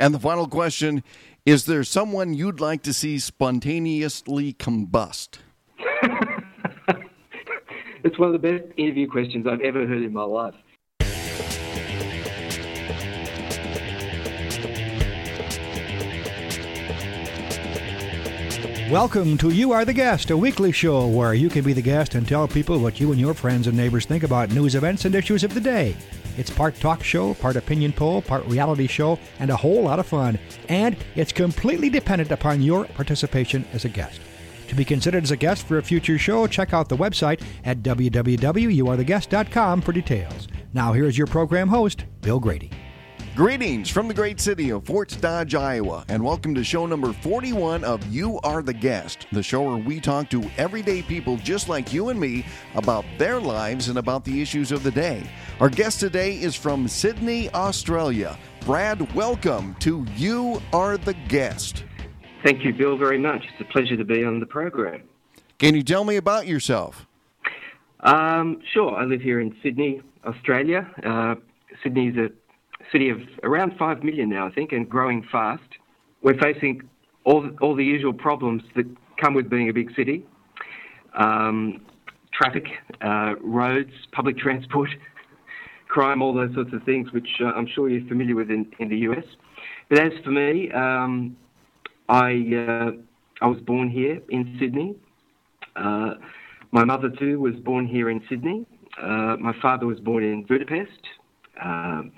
And the final question is there someone you'd like to see spontaneously combust? it's one of the best interview questions I've ever heard in my life. Welcome to You Are the Guest, a weekly show where you can be the guest and tell people what you and your friends and neighbors think about news events and issues of the day. It's part talk show, part opinion poll, part reality show, and a whole lot of fun. And it's completely dependent upon your participation as a guest. To be considered as a guest for a future show, check out the website at www.youaretheguest.com for details. Now, here's your program host, Bill Grady. Greetings from the great city of Fort Dodge, Iowa, and welcome to show number 41 of You Are the Guest, the show where we talk to everyday people just like you and me about their lives and about the issues of the day. Our guest today is from Sydney, Australia. Brad, welcome to You Are the Guest. Thank you, Bill, very much. It's a pleasure to be on the program. Can you tell me about yourself? Um, sure. I live here in Sydney, Australia. Uh, Sydney's a city of around 5 million now, I think, and growing fast. We're facing all, all the usual problems that come with being a big city um, traffic, uh, roads, public transport, crime, all those sorts of things, which uh, I'm sure you're familiar with in, in the US. But as for me, um, I, uh, I was born here in Sydney. Uh, my mother, too, was born here in Sydney. Uh, my father was born in Budapest. Um,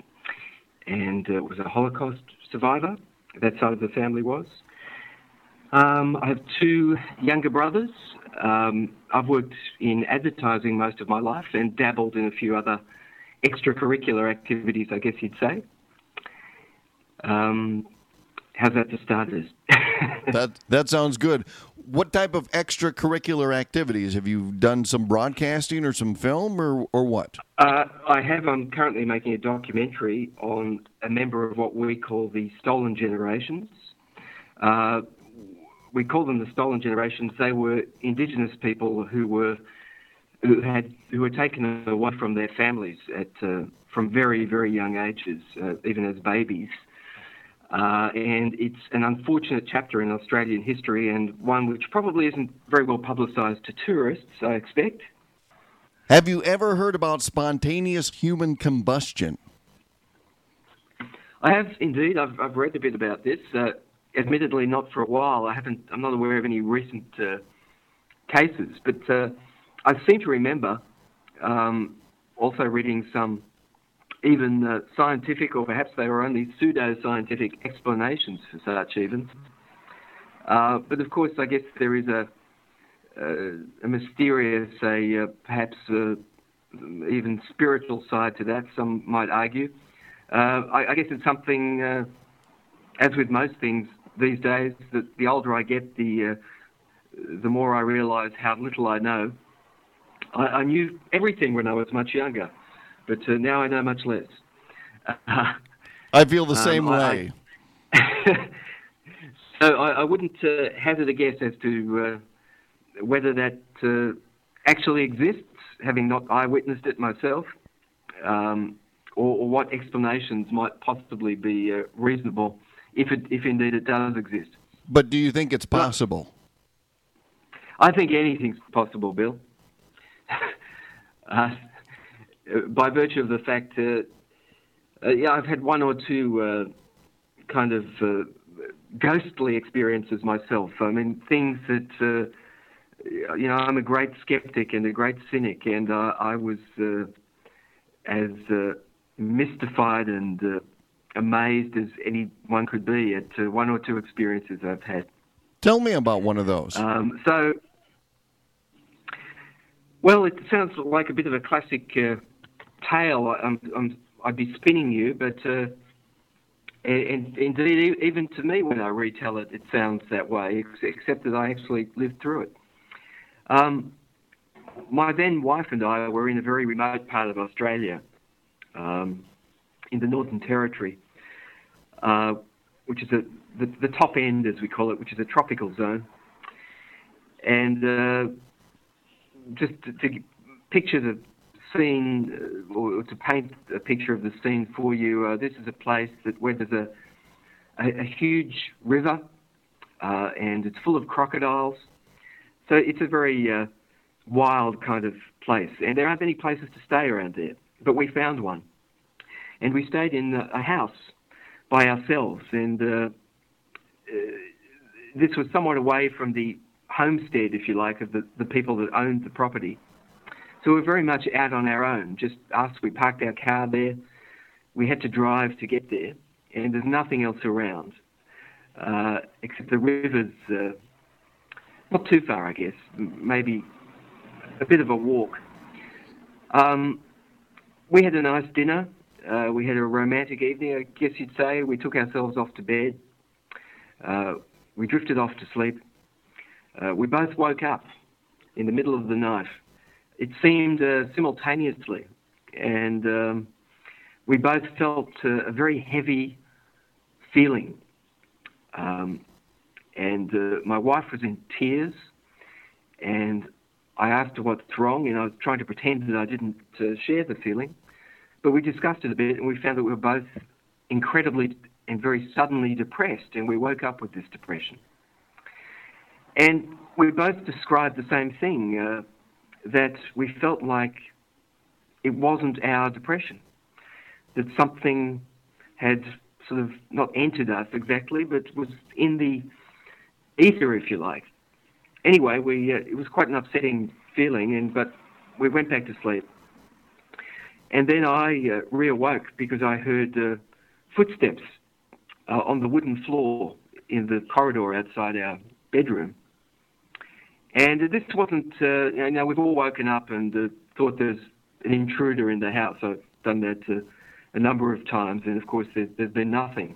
and uh, was a Holocaust survivor. That side of the family was. Um, I have two younger brothers. Um, I've worked in advertising most of my life and dabbled in a few other extracurricular activities, I guess you'd say. Um, how's that to starters? that that sounds good. What type of extracurricular activities have you done? Some broadcasting or some film or or what? Uh, I have. I'm currently making a documentary on a member of what we call the Stolen Generations. Uh, we call them the Stolen Generations. They were Indigenous people who were who had who were taken away from their families at uh, from very very young ages, uh, even as babies. Uh, and it's an unfortunate chapter in Australian history and one which probably isn't very well publicised to tourists, I expect. Have you ever heard about spontaneous human combustion? I have indeed. I've, I've read a bit about this. Uh, admittedly, not for a while. I haven't. I'm not aware of any recent uh, cases, but uh, I seem to remember um, also reading some even uh, scientific, or perhaps they were only pseudo-scientific explanations for such even. Uh, but of course, I guess there is a, a mysterious, a uh, perhaps uh, even spiritual side to that. Some might argue. Uh, I, I, guess it's something, as with most things these days, that the older I get, the the more I realise how little I know. I, I knew everything when I was much younger but uh, now I know much less. I feel the same um, way. I, so I, I wouldn't uh, hazard a guess as to uh, whether that uh, actually exists, having not eyewitnessed it myself, um, or, or, what explanations might possibly be uh, reasonable, if it, if indeed it does exist. But do you think it's possible? I think anything's possible, Bill. Uh, uh, by virtue of the fact that, uh, yeah, I've had one or two uh, kind of uh, ghostly experiences myself. I mean, things that, uh, you know, I'm a great skeptic and a great cynic, and uh, I was as mystified and amazed as anyone could be at one or two experiences I've had. Tell me about one of those. Um, so, well, it sounds like a bit of a classic uh, tale, I'm, I'm, I'd be spinning you, but uh, and, indeed, even to me, when I retell it, it sounds that way, except that I actually lived through it. Um, my then wife and I were in a very remote part of Australia, um, in the Northern Territory, uh, which is a, the, the, top end, as we call it, which is a tropical zone. And uh, just to, to, picture the scene, uh, or to paint a picture of the scene for you, uh, this is a place that where there's a a, a huge river, uh, and it's full of crocodiles. So it's a very uh, wild kind of place, and there aren't many places to stay around there. But we found one, and we stayed in a house by ourselves, and uh, uh, this was somewhat away from the homestead, if you like, of the, the people that owned the property. So we we're very much out on our own, just us. We parked our car there. We had to drive to get there, and there's nothing else around uh, except the river's uh, not too far, I guess, maybe a bit of a walk. Um, we had a nice dinner. Uh, we had a romantic evening, I guess you'd say. We took ourselves off to bed. Uh, we drifted off to sleep. Uh, we both woke up in the middle of the night. It seemed uh, simultaneously, and um, we both felt uh, a very heavy feeling. Um, and uh, my wife was in tears, and I asked her what's wrong, and I was trying to pretend that I didn't share the feeling. But we discussed it a bit, and we found that we were both incredibly and very suddenly depressed, and we woke up with this depression. And we both described the same thing uh, that we felt like it wasn't our depression, that something had sort of not entered us exactly, but was in the ether, if you like. Anyway, we uh, it was quite an upsetting feeling, and but we went back to sleep. And then I uh, reawoke because I heard uh, footsteps uh, on the wooden floor in the corridor outside our bedroom. And this wasn't, uh, you know, we've all woken up and uh, thought there's an intruder in the house. I've done that uh, a number of times, and of course, there's, there's been nothing.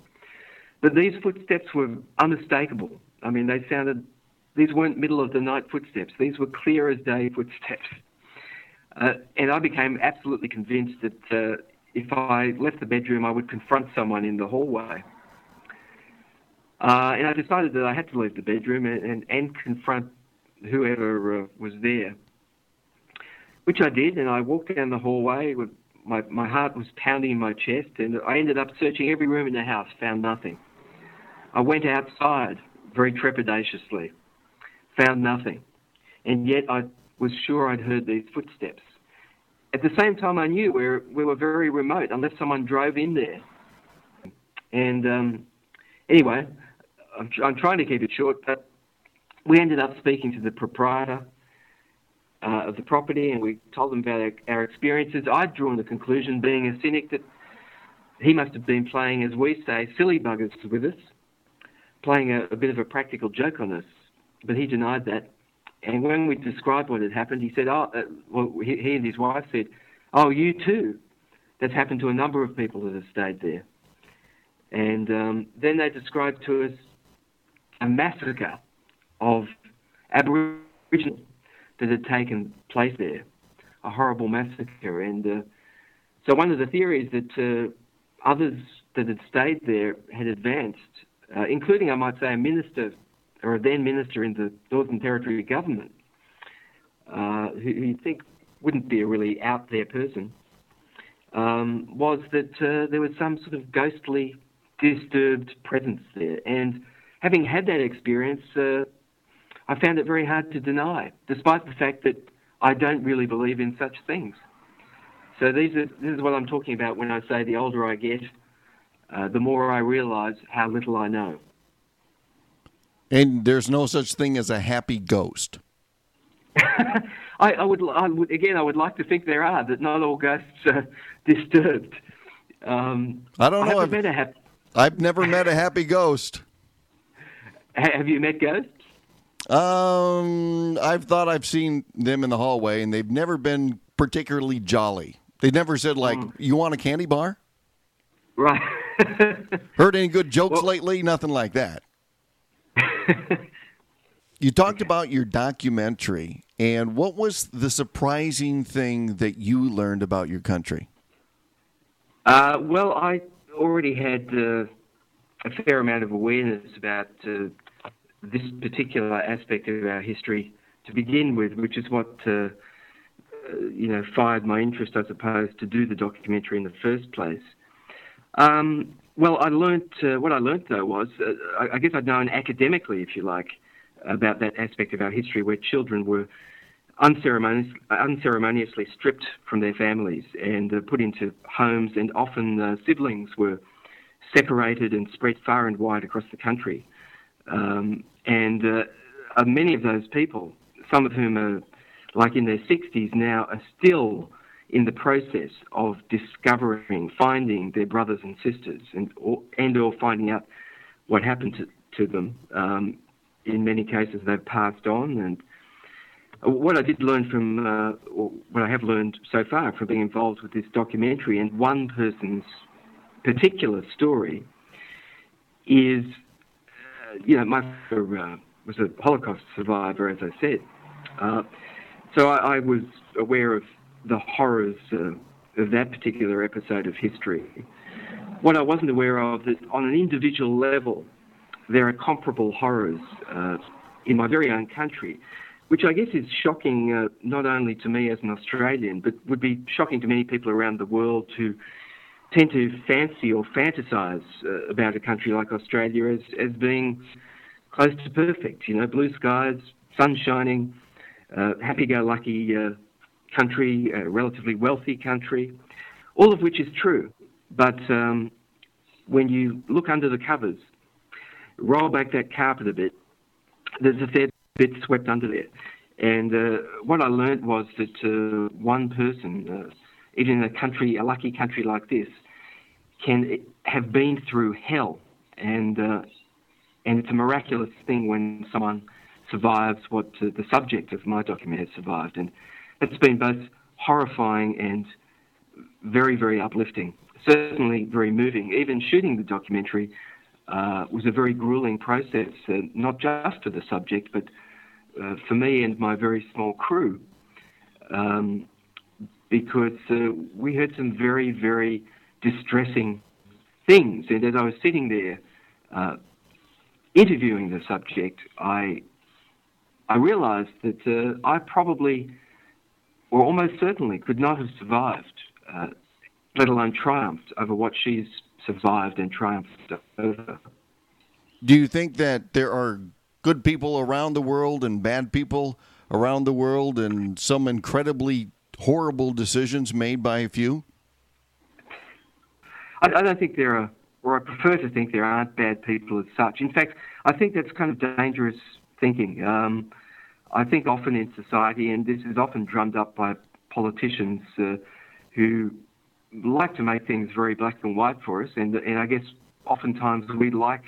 But these footsteps were unmistakable. I mean, they sounded, these weren't middle of the night footsteps, these were clear as day footsteps. Uh, and I became absolutely convinced that uh, if I left the bedroom, I would confront someone in the hallway. Uh, and I decided that I had to leave the bedroom and, and, and confront whoever uh, was there, which I did. And I walked down the hallway with my, my heart was pounding in my chest, and I ended up searching every room in the house, found nothing. I went outside very trepidatiously, found nothing, and yet I was sure I'd heard these footsteps. At the same time, I knew we were, we were very remote, unless someone drove in there. And um, anyway, I'm, I'm trying to keep it short, but we ended up speaking to the proprietor uh, of the property, and we told them about our, our, experiences. I'd drawn the conclusion, being a cynic, that he must have been playing, as we say, silly buggers with us, playing a, a bit of a practical joke on us. But he denied that. And when we described what had happened, he said, "Oh, uh, well, he, he and his wife said, oh, you too. That's happened to a number of people that have stayed there." And um, then they described to us a massacre of Aboriginal that had taken place there, a horrible massacre. And uh, so one of the theories that uh, others that had stayed there had advanced, uh, including, I might say, a minister or a then minister in the Northern Territory government, uh, who, who you think wouldn't be a really out there person, um, was that uh, there was some sort of ghostly, disturbed presence there. And having had that experience, uh, I found it very hard to deny, despite the fact that I don't really believe in such things. So these are, this is what I'm talking about when I say the older I get, uh, the more I realise how little I know. And there's no such thing as a happy ghost. I, I, would, I, would, again, I would like to think there are that not all ghosts are disturbed. Um, I don't know. I've, hap- I've never met a happy ghost. Have you met ghosts? Um, I've thought I've seen them in the hallway, and they've never been particularly jolly. They never said like, mm. "You want a candy bar?" Right. Heard any good jokes well, lately? Nothing like that. you talked about your documentary, and what was the surprising thing that you learned about your country? Uh, well, I already had uh, a fair amount of awareness about uh, this particular aspect of our history to begin with, which is what uh, you know fired my interest, I suppose, to do the documentary in the first place. Um, well, I learnt uh, what I learnt though was uh, I, I guess I'd known academically, if you like, about that aspect of our history where children were unceremonious, unceremoniously stripped from their families and uh, put into homes, and often uh, siblings were separated and spread far and wide across the country. Um, and uh, many of those people, some of whom are like in their 60s now, are still in the process of discovering, finding their brothers and sisters, and or, and or finding out what happened to, to them. Um, in many cases, they've passed on, and what I did learn from, uh, or what I have learned so far from being involved with this documentary, and one person's particular story, is, uh, you know, my father uh, was a Holocaust survivor, as I said. Uh, so I, I was aware of the horrors uh, of that particular episode of history. What I wasn't aware of that on an individual level, there are comparable horrors in my very own country, which I guess is shocking uh, not only to me as an Australian, but would be shocking to many people around the world who tend to fancy or fantasize uh, about a country like Australia as, as being close to perfect. You know, blue skies, sun shining, uh, happy-go-lucky uh, country, relatively wealthy country, all of which is true. But um, when you look under the covers, roll back that carpet a bit, there's a fair bit swept under there. And uh, what I learned was that uh, one person, uh, even in a country, a lucky country like this, can have been through hell, and uh, and it's a miraculous thing when someone survives what uh, the subject of my document has survived, and it's been both horrifying and very, very uplifting. Certainly very moving. Even shooting the documentary uh, was a very grueling process, uh, not just for the subject, but uh, for me and my very small crew, um, because uh, we heard some very, very distressing things. And as I was sitting there uh, interviewing the subject, I I realised that uh, I probably or almost certainly could not have survived, uh, let alone triumphed over what she's survived and triumphed over. Do you think that there are good people around the world and bad people around the world and some incredibly horrible decisions made by a few? I, I don't think there are, or I prefer to think there aren't bad people as such. In fact, I think that's kind of dangerous thinking. Um, I think often in society, and this is often drummed up by politicians uh, who like to make things very black and white for us, and, and I guess oftentimes we like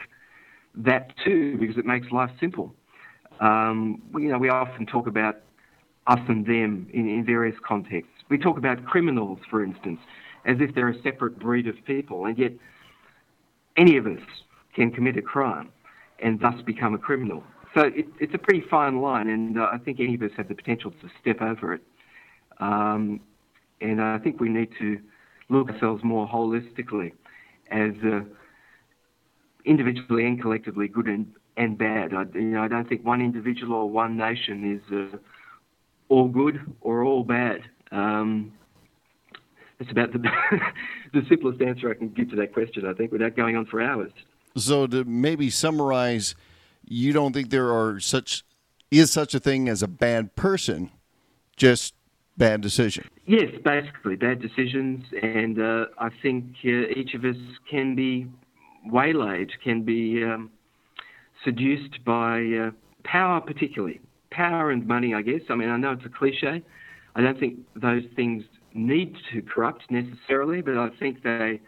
that too because it makes life simple. Um, you know, we often talk about us and them in, in various contexts. We talk about criminals, for instance, as if they're a separate breed of people, and yet any of us can commit a crime and thus become a criminal. So it, it's a pretty fine line, and uh, I think any of us have the potential to step over it. Um, and I think we need to look ourselves more holistically as uh, individually and collectively good and, and bad. I, you know, I don't think one individual or one nation is uh, all good or all bad. Um, that's about the, the simplest answer I can give to that question, I think, without going on for hours. So, to maybe summarize you don't think there are such is such a thing as a bad person, just bad decision. Yes, basically bad decisions, and uh, I think uh, each of us can be waylaid, can be um, seduced by uh, power, particularly power and money. I guess. I mean, I know it's a cliche. I don't think those things need to corrupt necessarily, but I think they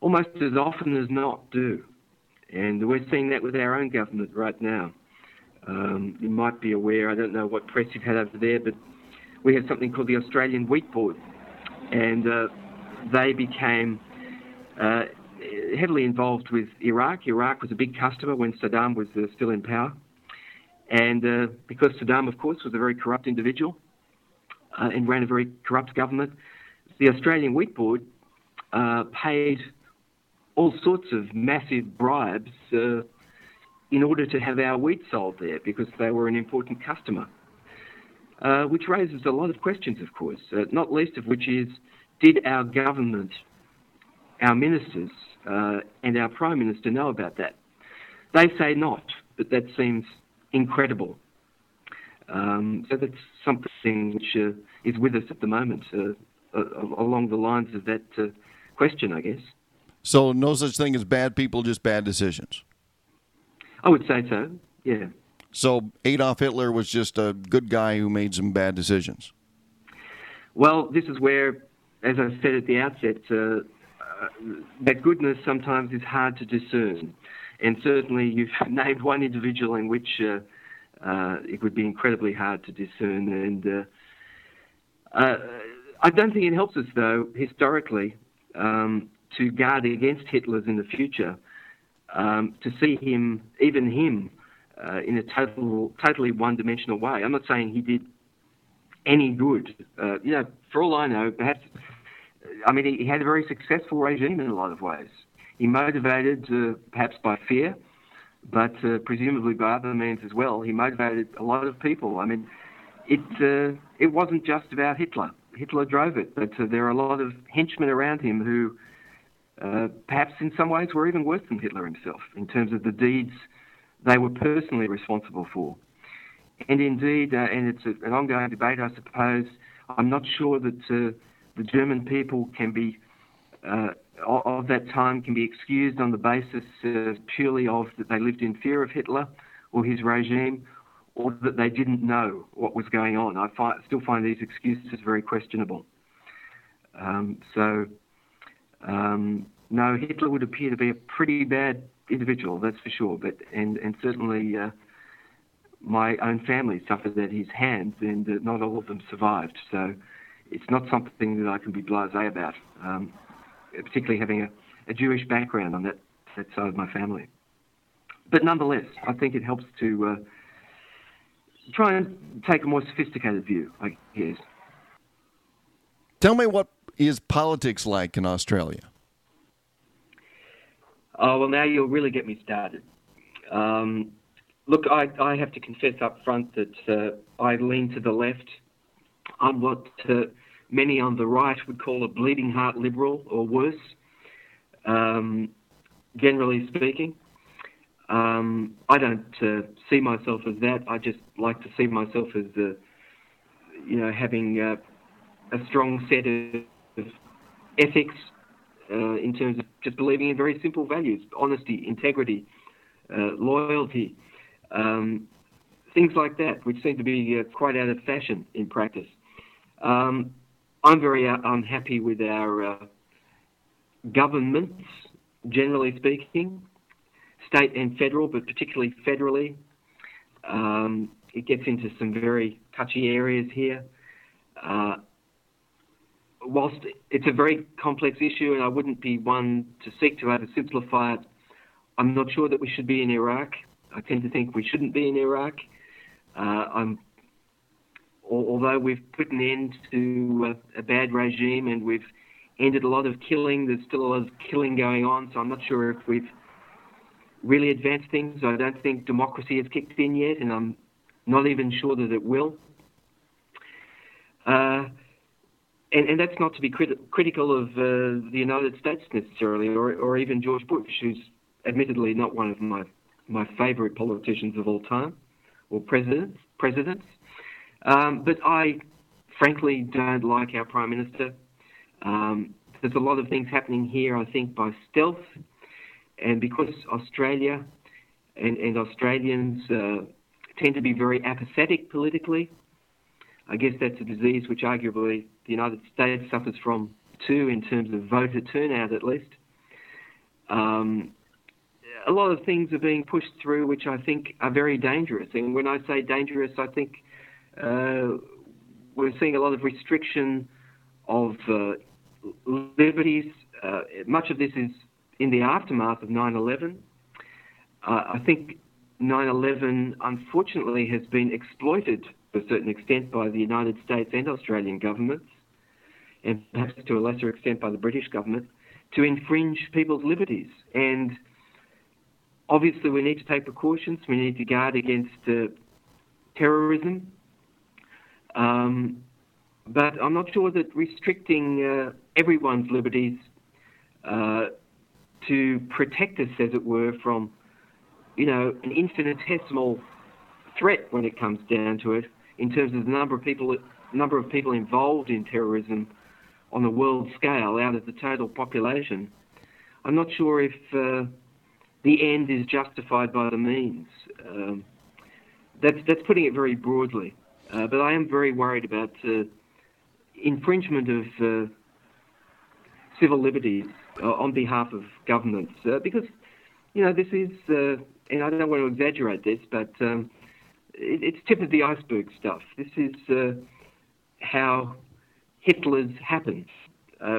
almost as often as not do. And we're seeing that with our own government right now. Um, you might be aware, I don't know what press you've had over there, but we have something called the Australian Wheat Board. And uh, they became uh, heavily involved with Iraq. Iraq was a big customer when Saddam was uh, still in power. And uh, because Saddam, of course, was a very corrupt individual uh, and ran a very corrupt government, the Australian Wheat Board uh, paid all sorts of massive bribes uh, in order to have our wheat sold there because they were an important customer. Uh, which raises a lot of questions, of course, uh, not least of which is did our government, our ministers, and our Prime Minister know about that? They say not, but that seems incredible. Um, so that's something which uh, is with us at the moment, uh, along the lines of that uh, question, I guess. So, no such thing as bad people, just bad decisions? I would say so, yeah. So, Adolf Hitler was just a good guy who made some bad decisions? Well, this is where, as I said at the outset, uh, uh, that goodness sometimes is hard to discern. And certainly, you've named one individual in which uh, uh, it would be incredibly hard to discern. And uh, uh, I don't think it helps us, though, historically, um, to guard against Hitlers in the future. Um, to see him, even him, uh, in a total, totally one-dimensional way. I'm not saying he did any good. Uh, you know, for all I know, perhaps. I mean, he, he, had a very successful regime in a lot of ways. He motivated, uh, perhaps by fear, but uh, presumably by other means as well. He motivated a lot of people. I mean, it uh, it wasn't just about Hitler. Hitler drove it, but uh, there are a lot of henchmen around him who, uh, perhaps in some ways, were even worse than Hitler himself in terms of the deeds they were personally responsible for. And indeed, uh, and it's a, an ongoing debate, I suppose. I'm not sure that uh, the German people can be of that time can be excused on the basis uh, purely of that they lived in fear of Hitler or his regime, or that they didn't know what was going on. I find, still find these excuses very questionable. Um, so, um, no, Hitler would appear to be a pretty bad individual, that's for sure. But and and certainly. Uh, my own family suffered at his hands, and uh, not all of them survived. So it's not something that I can be blasé about. Um, particularly having a, a Jewish background on that, that side of my family. But nonetheless, I think it helps to uh, try and take a more sophisticated view, I guess. Tell me what is politics like in Australia? Oh, well, now you'll really get me started. Um, look, I, I, have to confess up front that uh, I lean to the left. I'm what uh, many on the right would call a bleeding heart liberal or worse, um, generally speaking. Um, I don't uh, see myself as that. I just like to see myself as, uh, you know, having uh, a strong set of ethics uh, in terms of just believing in very simple values: honesty, integrity, uh, loyalty, um, things like that, which seem to be uh, quite out of fashion in practice. Um, I'm very uh, unhappy with our uh, governments, generally speaking, state and federal, but particularly federally. Um, it gets into some very touchy areas here. Uh, whilst it's a very complex issue, and I wouldn't be one to seek to oversimplify it, I'm not sure that we should be in Iraq. I tend to think we shouldn't be in Iraq. Uh, I'm although we've put an end to a, a, bad regime and we've ended a lot of killing, there's still a lot of killing going on. So I'm not sure if we've really advanced things. I don't think democracy has kicked in yet, and I'm not even sure that it will. Uh, and, and, that's not to be crit- critical of uh, the United States necessarily, or, or even George Bush, who's admittedly not one of my my favourite politicians of all time, or presidents. Presidents. Um, but I, frankly, don't like our Prime Minister. Um, there's a lot of things happening here, I think, by stealth. And because Australia and, and Australians uh, tend to be very apathetic politically, I guess that's a disease which arguably the United States suffers from too, in terms of voter turnout at least. Um, a lot of things are being pushed through which I think are very dangerous. And when I say dangerous, I think uh, we're seeing a lot of restriction of uh, liberties. Uh, much of this is in the aftermath of 9 11. Uh, I think 9 11, unfortunately, has been exploited to a certain extent by the United States and Australian governments, and perhaps to a lesser extent by the British government, to infringe people's liberties. And obviously, we need to take precautions. We need to guard against uh, terrorism um, but I'm not sure that restricting uh, everyone's liberties uh, to protect us, as it were, from, you know, an infinitesimal threat when it comes down to it, in terms of the number of people, number of people involved in terrorism on a world scale out of the total population. I'm not sure if uh, the end is justified by the means. Um, that's that's putting it very broadly. Uh, but I am very worried about uh, infringement of uh, civil liberties uh, on behalf of governments uh, because you know this is uh, and I don't want to exaggerate this, but um, it, it's tip of the iceberg stuff. This is how Hitler's happen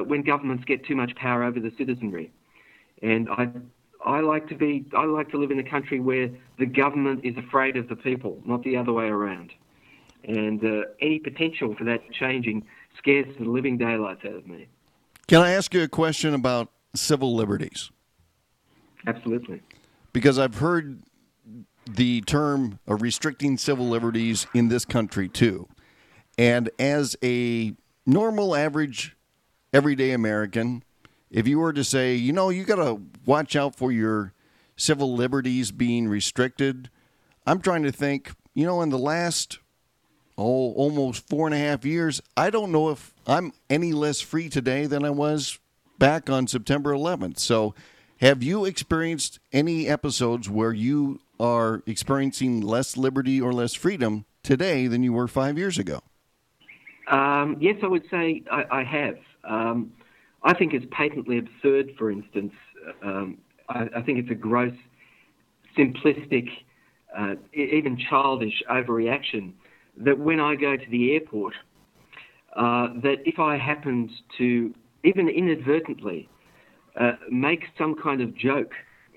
when governments get too much power over the citizenry, and I I like to be I like to live in a country where the government is afraid of the people, not the other way around. And uh, any potential for that changing scares the living daylights out of me. Can I ask you a question about civil liberties? Absolutely. Because I've heard the term of restricting civil liberties in this country too. And as a normal, average, everyday American, if you were to say, you know, you got to watch out for your civil liberties being restricted, I'm trying to think, you know, in the last oh almost four and a half years, I don't know if I'm any less free today than I was back on September 11th. So, have you experienced any episodes where you are experiencing less liberty or less freedom today than you were five years ago? Um, yes, I would say I, I have. Um, I think it's patently absurd, for instance. Um, I, I, think it's a gross, simplistic, uh, even childish overreaction that when I go to the airport, uh, that if I happened to, even inadvertently, uh, make some kind of joke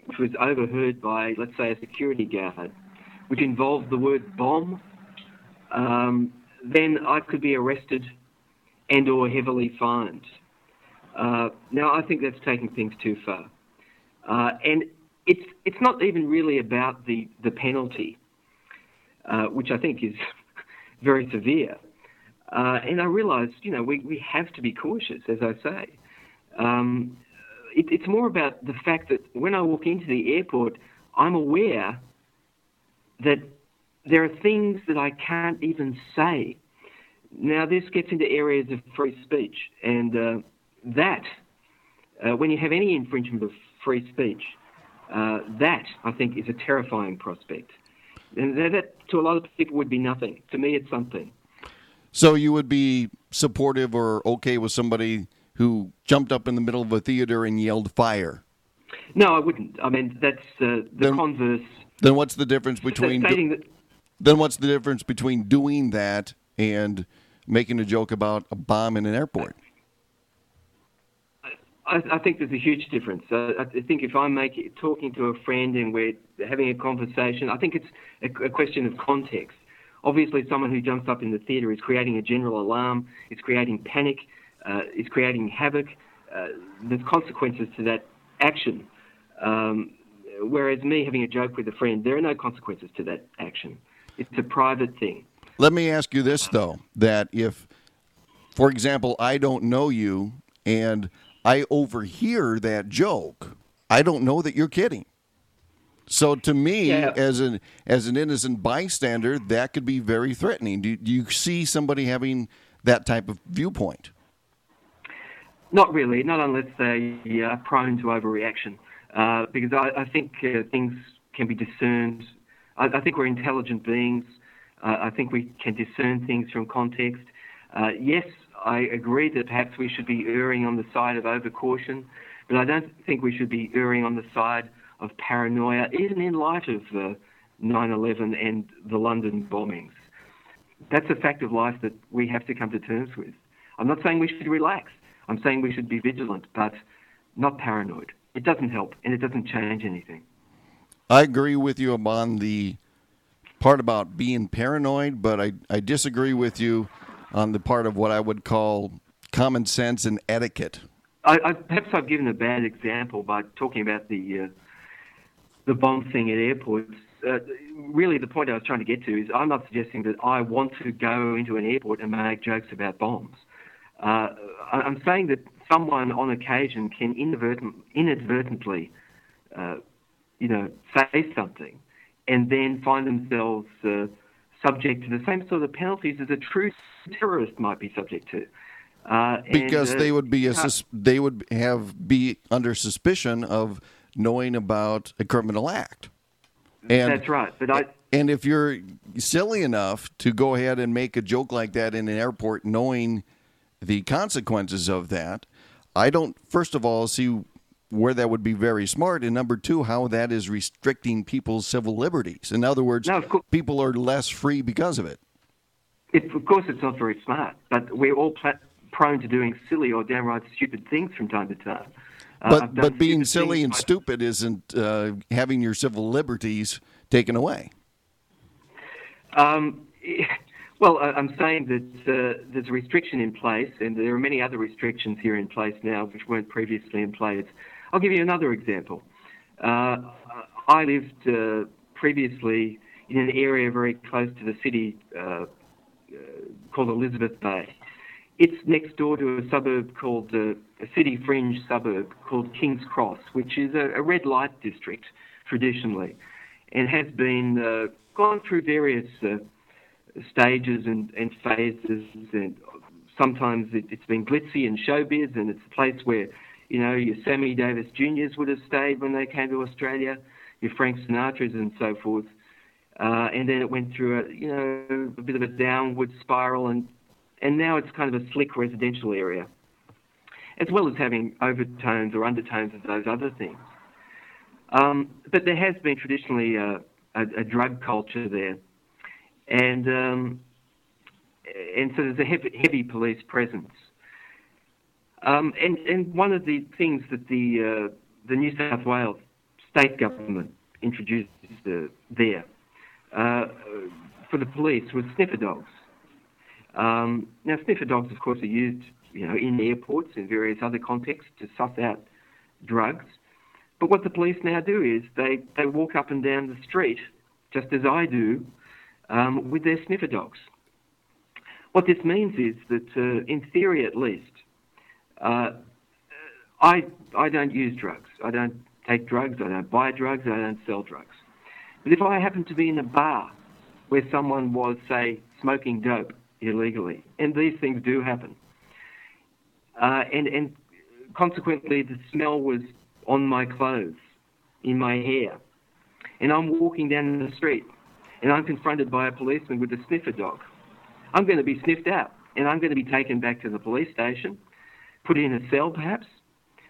which was overheard by, let's say, a security guard, which involved the word bomb, um, then I could be arrested and or heavily fined. Uh, now, I think that's taking things too far. Uh, and it's, it's not even really about the, the penalty, uh, which I think is very severe. Uh, and I realised, you know, we, we have to be cautious, as I say. Um, it, it's more about the fact that when I walk into the airport, I'm aware that there are things that I can't even say. Now, this gets into areas of free speech, and uh, that, uh, when you have any infringement of free speech, uh, that I think is a terrifying prospect. And that, to a lot of people would be nothing. To me, it's something. So you would be supportive or okay with somebody who jumped up in the middle of a theater and yelled fire? No, I wouldn't. I mean, that's uh, the then, converse. Then what's the difference between? Do, that, then what's the difference between doing that and making a joke about a bomb in an airport? I, I think there's a huge difference. Uh, I think if I'm talking to a friend and we're having a conversation, I think it's a, a question of context. Obviously, someone who jumps up in the theatre is creating a general alarm, it's creating panic, uh, it's creating havoc. Uh, there's consequences to that action. Um, whereas me having a joke with a friend, there are no consequences to that action. It's a private thing. Let me ask you this, though that if, for example, I don't know you and I overhear that joke, I don't know that you're kidding. So to me, yeah. as an as an innocent bystander, that could be very threatening. Do, do you see somebody having that type of viewpoint? Not really, not unless they are prone to overreaction. Uh, because I, I think uh, things can be discerned. I, I think we're intelligent beings. Uh, I think we can discern things from context. Uh, yes, I agree that perhaps we should be erring on the side of overcaution, but I don't think we should be erring on the side of paranoia, even in light of uh, 9 11 and the London bombings. That's a fact of life that we have to come to terms with. I'm not saying we should relax. I'm saying we should be vigilant, but not paranoid. It doesn't help, and it doesn't change anything. I agree with you on the part about being paranoid, but I, I disagree with you on the part of what I would call common sense and etiquette. I, I, perhaps I've given a bad example by talking about the uh, the bomb thing at airports. Uh, really, the point I was trying to get to is I'm not suggesting that I want to go into an airport and make jokes about bombs. Uh, I'm saying that someone on occasion can inadvertent, inadvertently, uh, you know, say something and then find themselves uh, subject to the same sort of penalties as a true terrorist might be subject to. Uh, because and, uh, they would be a sus- they would have be under suspicion of knowing about a criminal act. And, that's right. But I and if you're silly enough to go ahead and make a joke like that in an airport, knowing the consequences of that, I don't. First of all, see where that would be very smart, and number two, how that is restricting people's civil liberties. In other words, now, people are less free because of it. it. Of course, it's not very smart, but we're all pl- prone to doing silly or downright stupid things from time to time. Uh, but but being silly and stupid isn't uh, having your civil liberties taken away. Um, well, I'm saying that uh, there's a restriction in place, and there are many other restrictions here in place now which weren't previously in place. I'll give you another example. Uh, I lived uh, previously in an area very close to the city uh, uh, called Elizabeth Bay. It's next door to a suburb called uh, a city fringe suburb called King's Cross, which is a, a red light district traditionally, and has been gone through various stages and, and phases and sometimes it, has been glitzy and showbiz, and it's a place where you know, your Sammy Davis Juniors would have stayed when they came to Australia, your Frank Sinatras and so forth. Uh, and then it went through a, you know, a bit of a downward spiral, and and now it's kind of a slick residential area, as well as having overtones or undertones of those other things. Um, but there has been traditionally a, a, a drug culture there, and um, and so there's a heavy, heavy police presence. Um, and, and one of the things that the, uh, the New South Wales state government introduced uh, there uh, for the police was sniffer dogs. Um, now, sniffer dogs, of course, are used you know, in airports and various other contexts to suss out drugs. But what the police now do is they, they walk up and down the street, just as I do, um, with their sniffer dogs. What this means is that, uh, in theory at least, uh, I I don't use drugs. I don't take drugs. I don't buy drugs. I don't sell drugs. But if I happen to be in a bar where someone was, say, smoking dope illegally, and these things do happen, uh, and and consequently the smell was on my clothes, in my hair, and I'm walking down the street, and I'm confronted by a policeman with a sniffer dog, I'm going to be sniffed out, and I'm going to be taken back to the police station put in a cell perhaps,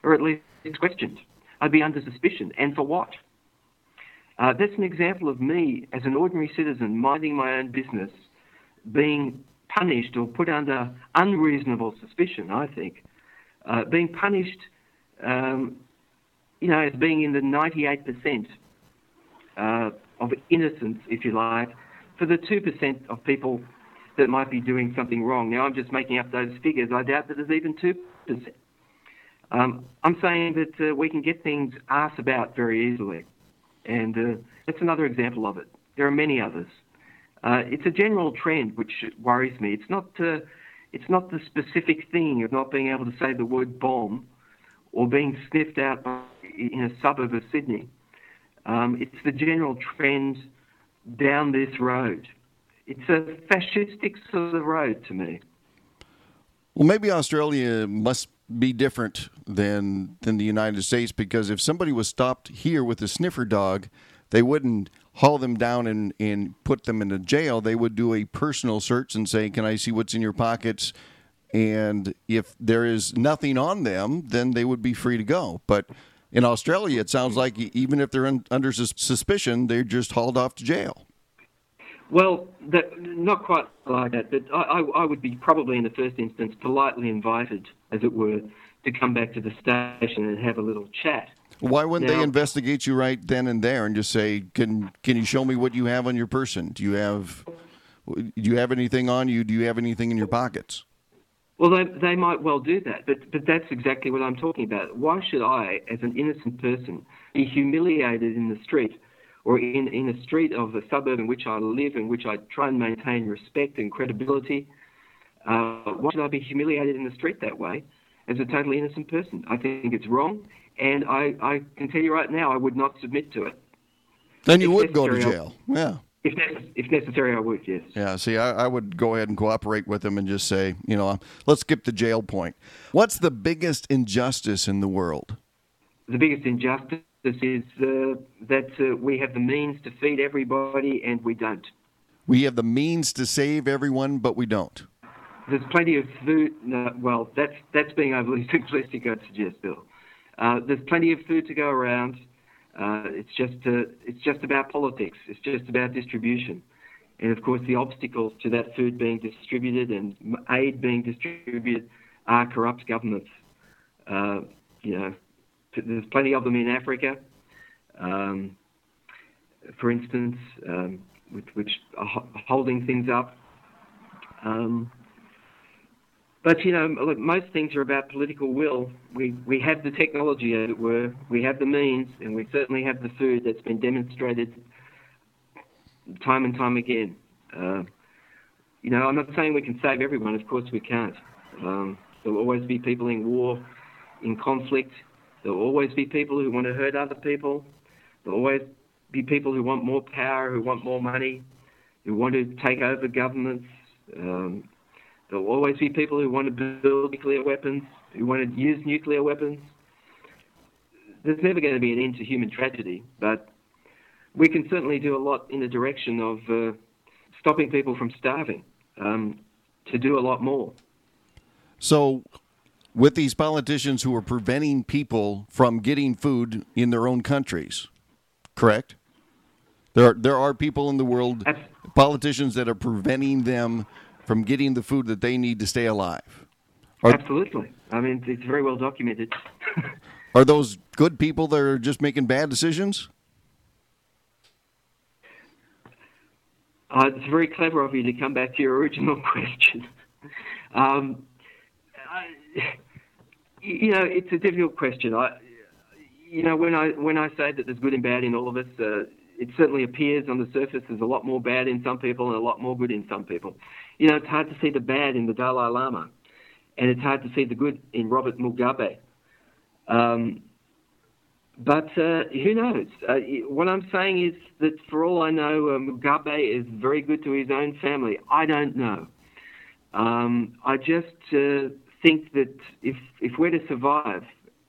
or at least questioned. I'd be under suspicion. And for what? Uh, that's an example of me as an ordinary citizen minding my own business being punished or put under unreasonable suspicion, I think, uh, being punished, um, you know, as being in the 98% uh, of innocence, if you like, for the 2% of people that might be doing something wrong. Now, I'm just making up those figures. I doubt that there's even 2%. Um, I'm saying that uh, we can get things asked about very easily, and uh, that's another example of it. There are many others. Uh, it's a general trend which worries me. It's not uh, it's not the specific thing of not being able to say the word bomb or being sniffed out in a suburb of Sydney. Um, it's the general trend down this road. It's a fascistic sort of road to me. Well, maybe Australia must be different than than the United States because if somebody was stopped here with a sniffer dog, they wouldn't haul them down and, and put them in a jail. They would do a personal search and say, "Can I see what's in your pockets?" And if there is nothing on them, then they would be free to go. But in Australia, it sounds like even if they're un, under suspicion, they're just hauled off to jail. Well, that, not quite like that, but I, I, would be probably in the first instance politely invited, as it were, to come back to the station and have a little chat. Why wouldn't now, they investigate you right then and there and just say, "Can can you show me what you have on your person? Do you have do you have anything on you? Do you have anything in your pockets?" Well, they, they might well do that, but but that's exactly what I'm talking about. Why should I, as an innocent person, be humiliated in the street or in, in a street of a suburb in which I live, in which I try and maintain respect and credibility, uh, why should I be humiliated in the street that way? as a totally innocent person. I think it's wrong, and I, I can tell you right now, I would not submit to it. Then you if would go to jail. Yeah. If, if necessary, I would, yes. Yeah, see, I, I, would go ahead and cooperate with them and just say, you know, let's skip the jail point. What's the biggest injustice in the world? The biggest injustice is uh, that uh, we have the means to feed everybody and we don't. We have the means to save everyone, but we don't. There's plenty of food. No, well, that's that's being overly simplistic, I'd suggest, Bill. Uh, there's plenty of food to go around. Uh, it's just uh, it's just about politics. It's just about distribution, and of course, the obstacles to that food being distributed and aid being distributed are corrupt governments. Uh, you know, there's plenty of them in Africa, um, for instance, um, which, which, are holding things up. Um, but you know, look, most things are about political will. We we have the technology, as it were. We have the means, and we certainly have the food that's been demonstrated time and time again. Uh, you know, I'm not saying we can save everyone. Of course, we can't. Um, there will always be people in war, in conflict. There will always be people who want to hurt other people. There will always be people who want more power, who want more money, who want to take over governments. Um, there will always be people who want to build nuclear weapons, who want to use nuclear weapons. There's never going to be an end to human tragedy, but we can certainly do a lot in the direction of uh, stopping people from starving, um, to do a lot more. So, with these politicians who are preventing people from getting food in their own countries, correct? There are, there are people in the world, politicians that are preventing them from getting the food that they need to stay alive. Are, Absolutely. I mean, it's very well documented. are those good people that are just making bad decisions? Uh, it's very clever of you to come back to your original question. um, I, you know, it's a difficult question. I, you know, when I when I say that there's good and bad in all of us, uh, it certainly appears on the surface there's a lot more bad in some people and a lot more good in some people. You know, it's hard to see the bad in the Dalai Lama, and it's hard to see the good in Robert Mugabe. Um, but uh, who knows? Uh, what I'm saying is that for all I know, uh, Mugabe is very good to his own family. I don't know. Um, I just uh, think that if if we're to survive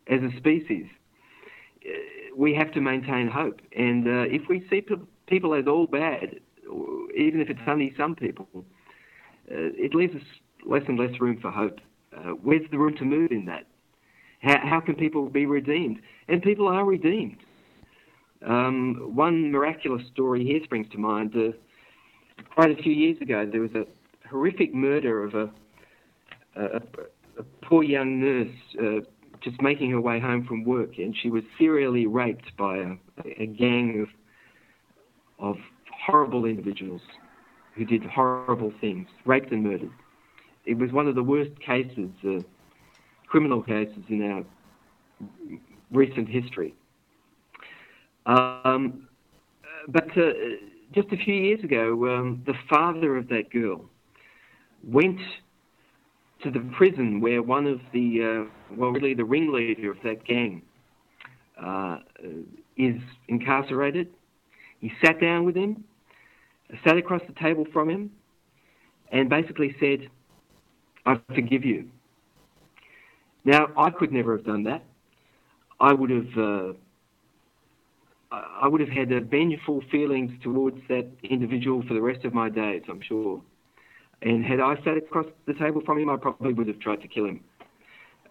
as a species, we have to maintain hope. And uh, if we see people as all bad, even if it's only some people, uh, it leaves us less and less room for hope. Uh, where's the room to move in that? How, how, can people be redeemed? And people are redeemed. Um, one miraculous story here springs to mind. Uh, quite a few years ago, there was a horrific murder of a, a, a poor young nurse uh, just making her way home from work, and she was serially raped by a, a gang of of horrible individuals who did horrible things, raped and murdered. It was one of the worst cases, uh, criminal cases in our recent history. Um, but uh, just a few years ago, um, the father of that girl went to the prison where one of the, uh, well, really the ringleader of that gang uh, is incarcerated. He sat down with him, sat across the table from him, and basically said, I forgive you. Now, I could never have done that. I would have. Uh, I would have had vengeful feelings towards that individual for the rest of my days, I'm sure. And had I sat across the table from him, I probably would have tried to kill him.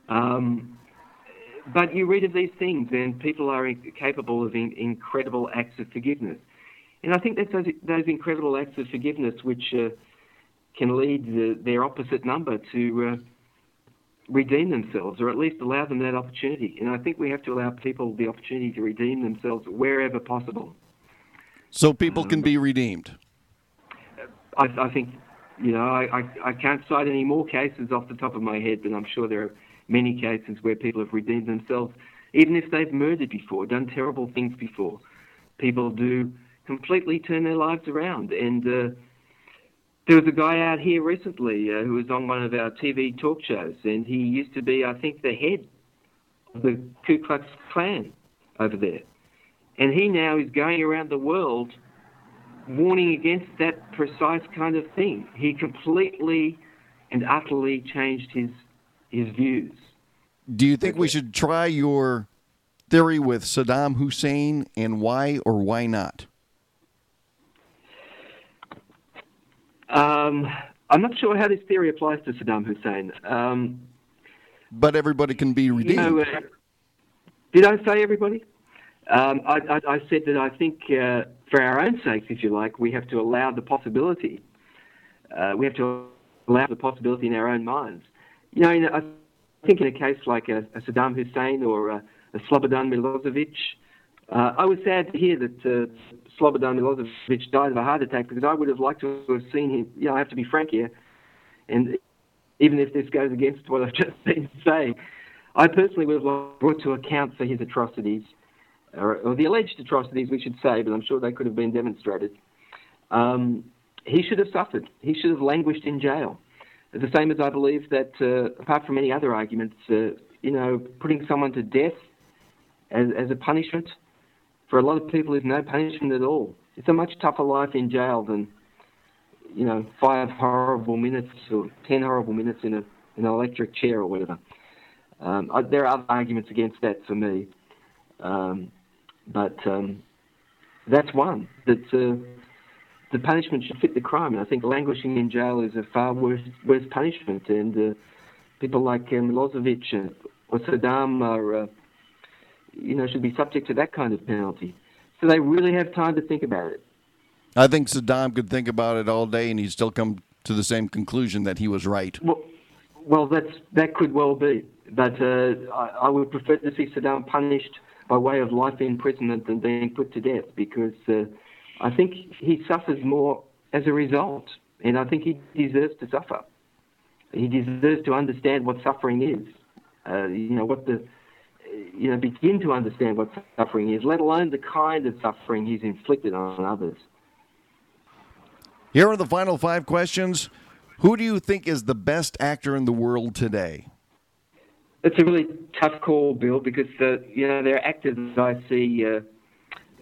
Um, but you read of these things, and people are capable of in, incredible acts of forgiveness. And I think that's those, those incredible acts of forgiveness which uh, can lead the, their opposite number to uh, redeem themselves, or at least allow them that opportunity. And I think we have to allow people the opportunity to redeem themselves wherever possible. So people um, can be redeemed. I, I think you know, I, I, I can't cite any more cases off the top of my head, but I'm sure there are many cases where people have redeemed themselves, even if they've murdered before, done terrible things before. People do completely turn their lives around, and uh, there was a guy out here recently uh, who was on one of our TV talk shows, and he used to be, I think, the head of the Ku Klux Klan over there. And he now is going around the world warning against that precise kind of thing. He completely and utterly changed his his views. Do you think we should try your theory with Saddam Hussein and why or why not? Um, I'm not sure how this theory applies to Saddam Hussein. Um, but everybody can be redeemed. You know, uh, did I say everybody? Um, I, I, I, said that I think, uh, for our own sakes, if you like, we have to allow the possibility. Uh, we have to allow the possibility in our own minds. You know, I think in a case like a, a Saddam Hussein or a, a Slobodan Milosevic, uh, I was sad to hear that uh, Slobodan Milosevic died of a heart attack because I would have liked to have seen him. You know, I have to be frank here, and even if this goes against what I've just been saying, I personally would have brought to account for his atrocities, or, the alleged atrocities, we should say, but I'm sure they could have been demonstrated. Um, he should have suffered. He should have languished in jail. The same as I believe that, uh, apart from any other arguments, uh, you know, putting someone to death as, as a punishment for a lot of people is no punishment at all. It's a much tougher life in jail than, you know, five horrible minutes or ten horrible minutes in a in an electric chair or whatever. Um, I, there are other arguments against that for me, um, but um, that's one that uh, the punishment should fit the crime. And I think languishing in jail is a far worse worse punishment. And uh, people like uh, Milosevic or Saddam are uh, you know, should be subject to that kind of penalty. So they really have time to think about it. I think Saddam could think about it all day and he'd still come to the same conclusion that he was right. Well, well that's, that could well be. But uh, I, I, would prefer to see Saddam punished by way of life imprisonment than being put to death because uh, I think he suffers more as a result. And I think he deserves to suffer. He deserves to understand what suffering is. Uh, you know, what the you know, begin to understand what suffering is, let alone the kind of suffering he's inflicted on others. Here are the final five questions. Who do you think is the best actor in the world today? It's a really tough call, Bill, because uh, you know there are actors I see uh,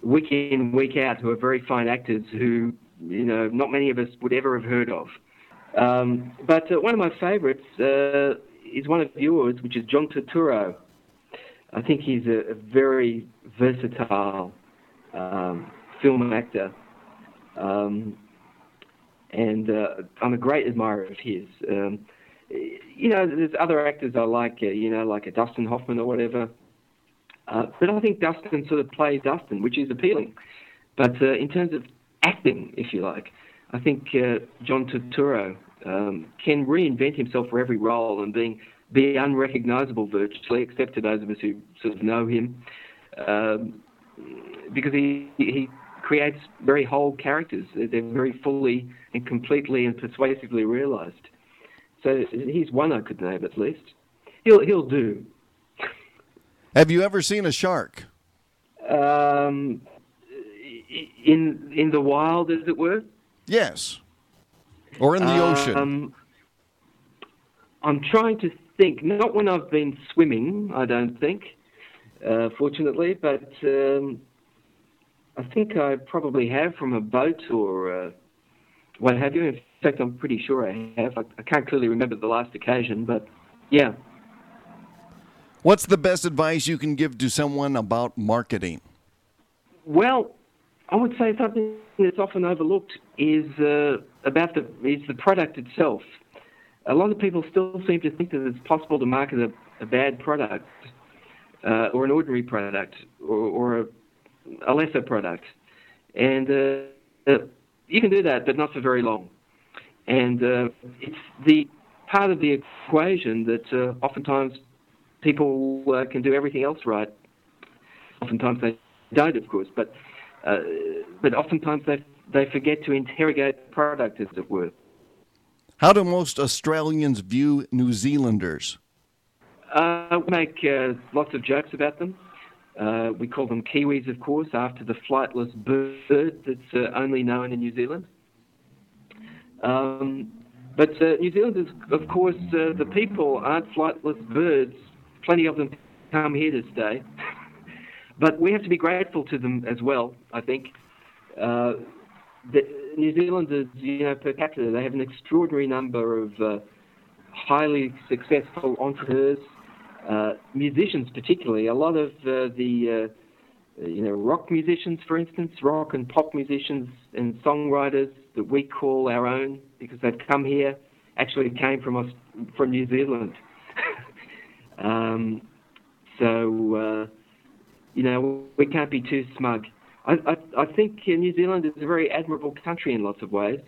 week in, week out who are very fine actors who you know not many of us would ever have heard of. Um, but uh, one of my favourites uh, is one of yours, which is John Turturro. I think he's a, a very versatile um, film actor. Um, and uh, I'm a great admirer of his. You know, there's other actors I like, uh, you know, like a Dustin Hoffman or whatever. Uh, but I think Dustin sort of plays Dustin, which is appealing. But uh, in terms of acting, if you like, I think uh, John Turturro um, can reinvent himself for every role and being be unrecognisable virtually, except to those of us who sort of know him, um, because he he creates very whole characters. They're very fully and completely and persuasively realised. So he's one I could name at least. He'll he'll do. Have you ever seen a shark? Um, in in the wild, as it were. Yes. Or in the ocean. Um, I'm trying to think, not when I've been swimming, I don't think, uh, fortunately, but um, I think I probably have from a boat or uh, what have you. In fact, I'm pretty sure I have. I, I can't clearly remember the last occasion, but yeah. What's the best advice you can give to someone about marketing? Well, I would say something that's often overlooked is uh, about the is the product itself a lot of people still seem to think that it's possible to market a, a bad product uh, or an ordinary product or, or a, a, lesser product. And uh, uh, you can do that, but not for very long. And uh, it's the part of the equation that uh, oftentimes people uh, can do everything else right. Oftentimes they don't, of course, but but oftentimes they they forget to interrogate the product, as it were. How do most Australians view New Zealanders? Uh, we make uh, lots of jokes about them. Uh, we call them Kiwis, of course, after the flightless bird that's uh, only known in New Zealand. Um, but uh, New Zealand is, of course, uh, the people aren't flightless birds. Plenty of them come here to stay. but we have to be grateful to them as well, I think. Uh, the New Zealanders, you know, per capita, they have an extraordinary number of uh, highly successful entrepreneurs, uh, musicians particularly. A lot of uh, the you know rock musicians, for instance, rock and pop musicians and songwriters that we call our own because they've come here, actually came from us from New Zealand. um, so uh, you know we can't be too smug. I, I, I think New Zealand is a very admirable country in lots of ways.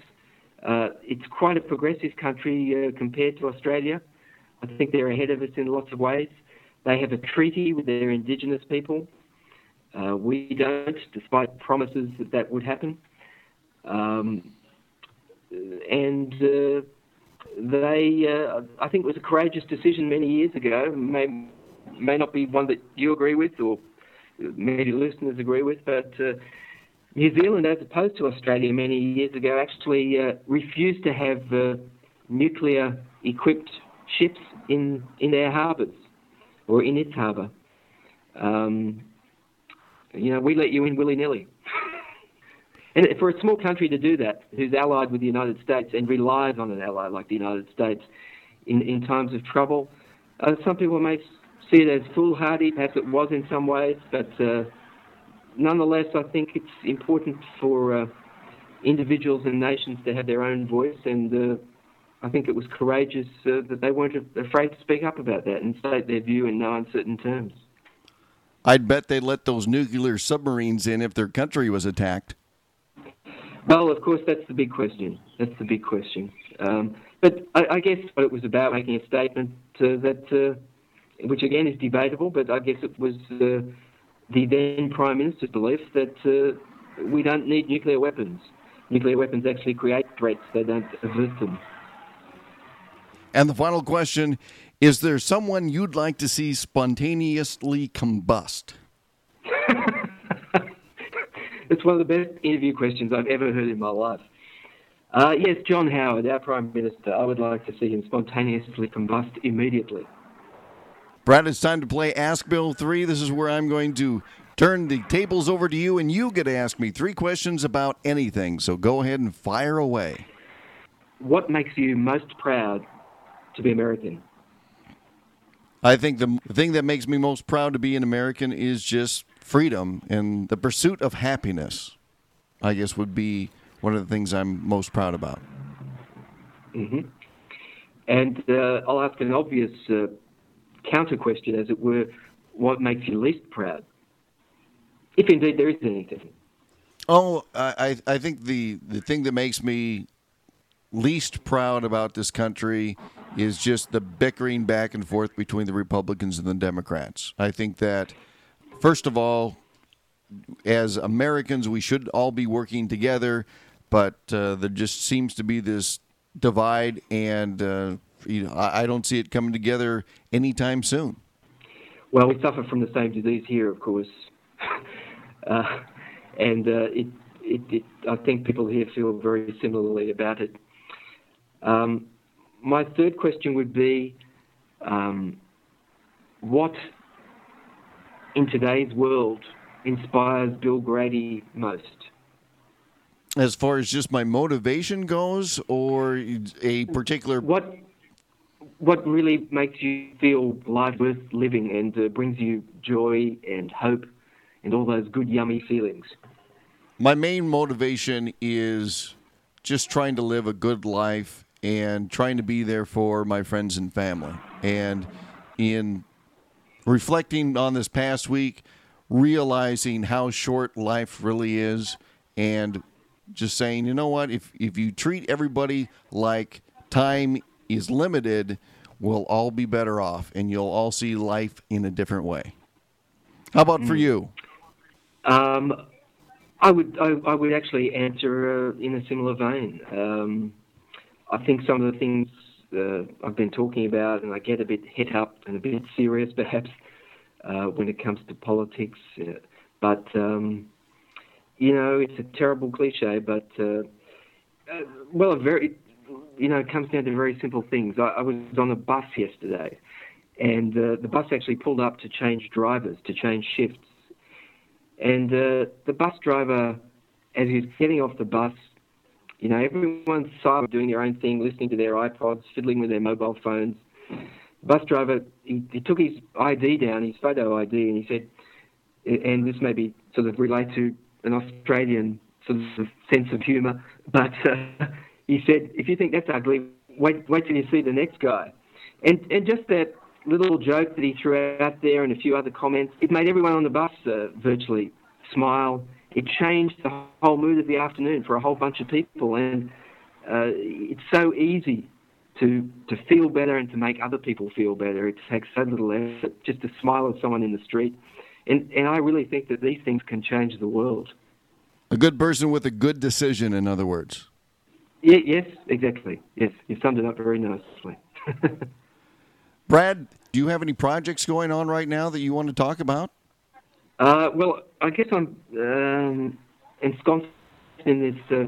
Uh, it's quite a progressive country uh, compared to Australia. I think they're ahead of us in lots of ways. They have a treaty with their indigenous people. Uh, we don't, despite promises that that would happen. Um, and uh, they, uh, I think, it was a courageous decision many years ago. May may not be one that you agree with or many listeners agree with, but uh, New Zealand, as opposed to Australia many years ago, actually uh, refused to have uh, nuclear equipped ships in, in their harbours or in its harbour. Um, you know, we let you in willy nilly. And for a small country to do that, who's allied with the United States and relies on an ally like the United States in, in times of trouble, uh, some people may see it as foolhardy, perhaps it was in some ways, but uh, nonetheless, I think it's important for uh, individuals and nations to have their own voice, and uh, I think it was courageous uh, that they weren't afraid to speak up about that and state their view in no uncertain terms. I'd bet they'd let those nuclear submarines in if their country was attacked. Well, of course, that's the big question. That's the big question. Um, but I, I, guess what it was about making a statement uh, that, uh, which again is debatable, but I guess it was uh, the then Prime Minister's belief that uh, we don't need nuclear weapons. Nuclear weapons actually create threats, they don't avert them. And the final question is there someone you'd like to see spontaneously combust? It's one of the best interview questions I've ever heard in my life. Uh, yes, John Howard, our Prime Minister, I would like to see him spontaneously combust immediately. Brad, it's time to play Ask Bill 3. This is where I'm going to turn the tables over to you, and you get to ask me three questions about anything. So go ahead and fire away. What makes you most proud to be American? I think the thing that makes me most proud to be an American is just freedom and the pursuit of happiness. I guess would be one of the things I'm most proud about. Mm-hmm. And uh, I'll ask an obvious uh, counter question, as it were, what makes you least proud? If indeed there is anything. Oh, I, I think the, the thing that makes me least proud about this country is just the bickering back and forth between the Republicans and the Democrats. I think that, first of all, as Americans, we should all be working together, but uh, there just seems to be this divide, and uh, you know, I, I don't see it coming together anytime soon. Well, we suffer from the same disease here, of course, uh, and uh, it, it, it, I think people here feel very similarly about it. Um, my third question would be, um, what in today's world inspires Bill Grady most? As far as just my motivation goes, or a particular what what really makes you feel life worth living and uh, brings you joy and hope and all those good, yummy feelings? My main motivation is just trying to live a good life and trying to be there for my friends and family. And in reflecting on this past week, realizing how short life really is, and just saying, you know what, if, if you treat everybody like time is limited, we'll all be better off and you'll all see life in a different way. How about for hmm. you? Um, I would I, I, would actually answer uh, in a similar vein. Um, I think some of the things uh, I've been talking about, and I get a bit hit up and a bit serious perhaps uh, when it comes to politics, but um, you know it's a terrible cliche, but uh, Uh, well, a very, you know, it comes down to very simple things. I, I was on a bus yesterday, and uh, the bus actually pulled up to change drivers, to change shifts. And the bus driver, as he's getting off the bus, you know, everyone's silent, doing their own thing, listening to their iPods, fiddling with their mobile phones. The bus driver, he, he took his ID down, his photo ID, and he said, and this may be sort of relate to an Australian sort of sense of humour, but uh, he said, if you think that's ugly, wait, wait till you see the next guy. And, and just that little joke that he threw out there and a few other comments, it made everyone on the bus uh, virtually smile it changed the whole mood of the afternoon for a whole bunch of people. And uh, it's so easy to to feel better and to make other people feel better. It takes so little effort just to smile at someone in the street. And and I really think that these things can change the world. A good person with a good decision, in other words. Yeah, yes, exactly. Yes, you summed it up very nicely. Brad, do you have any projects going on right now that you want to talk about? Uh, well, I guess I'm um, ensconced in this uh,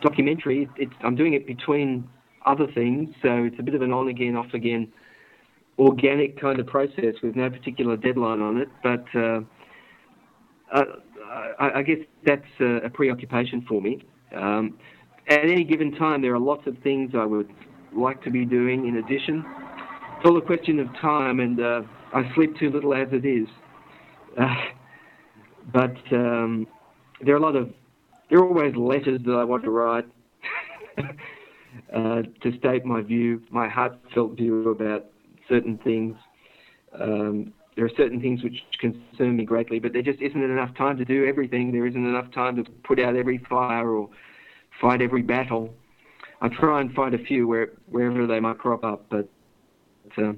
documentary. It's, I'm doing it between other things, so it's a bit of an on again, off again, organic kind of process with no particular deadline on it. But uh, uh I, I, guess that's a, a preoccupation for me. Um, at any given time, there are lots of things I would like to be doing in addition. It's all a question of time, and uh, I sleep too little as it is. But um, there are a lot of there are always letters that I want to write uh, to state my view, my heartfelt view about certain things. Um, there are certain things which concern me greatly, but there just isn't enough time to do everything. There isn't enough time to put out every fire or fight every battle. I try and fight a few where, wherever they might crop up, but uh,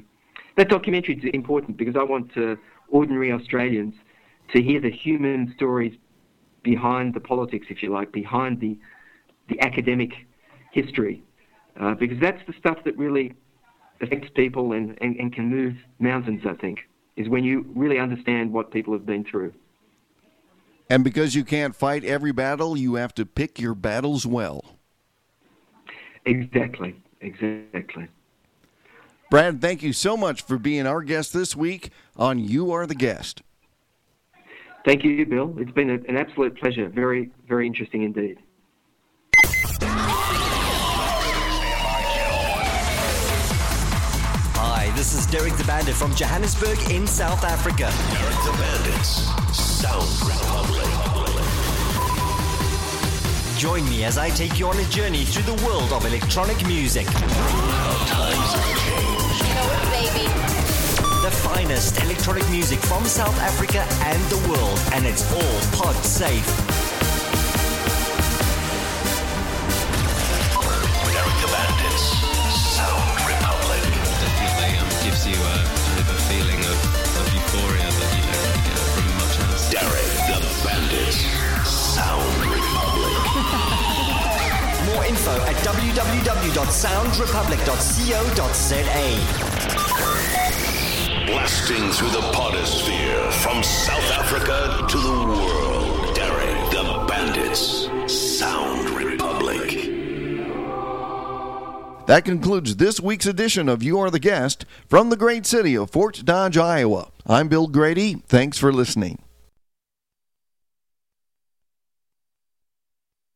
that documentary is important because I want uh, ordinary Australians to hear the human stories behind the politics, if you like, behind the the academic history, uh, because that's the stuff that really affects people and, and, and can move mountains. I think is when you really understand what people have been through. And because you can't fight every battle, you have to pick your battles well. Exactly. Exactly. Brad, thank you so much for being our guest this week on You Are the Guest. Thank you, Bill. It's been a, an absolute pleasure. Very, very interesting indeed. Hi, this is Derek the Bandit from Johannesburg in South Africa. Derek the Bandit's Sound Republic. Join me as I take you on a journey through the world of electronic music. The finest electronic music from South Africa and the world, and it's all pod safe. The Bandits, Sound Republic. Definitely um, gives you a kind of a feeling of, of euphoria that you don't get from much else. Derek the Bandits, Sound Republic. More info at www.soundrepublic.co.za blasting through the podosphere from South Africa to the world. Derek the Bandits Sound Republic. That concludes this week's edition of You Are the Guest from the great city of Fort Dodge, Iowa. I'm Bill Grady. Thanks for listening.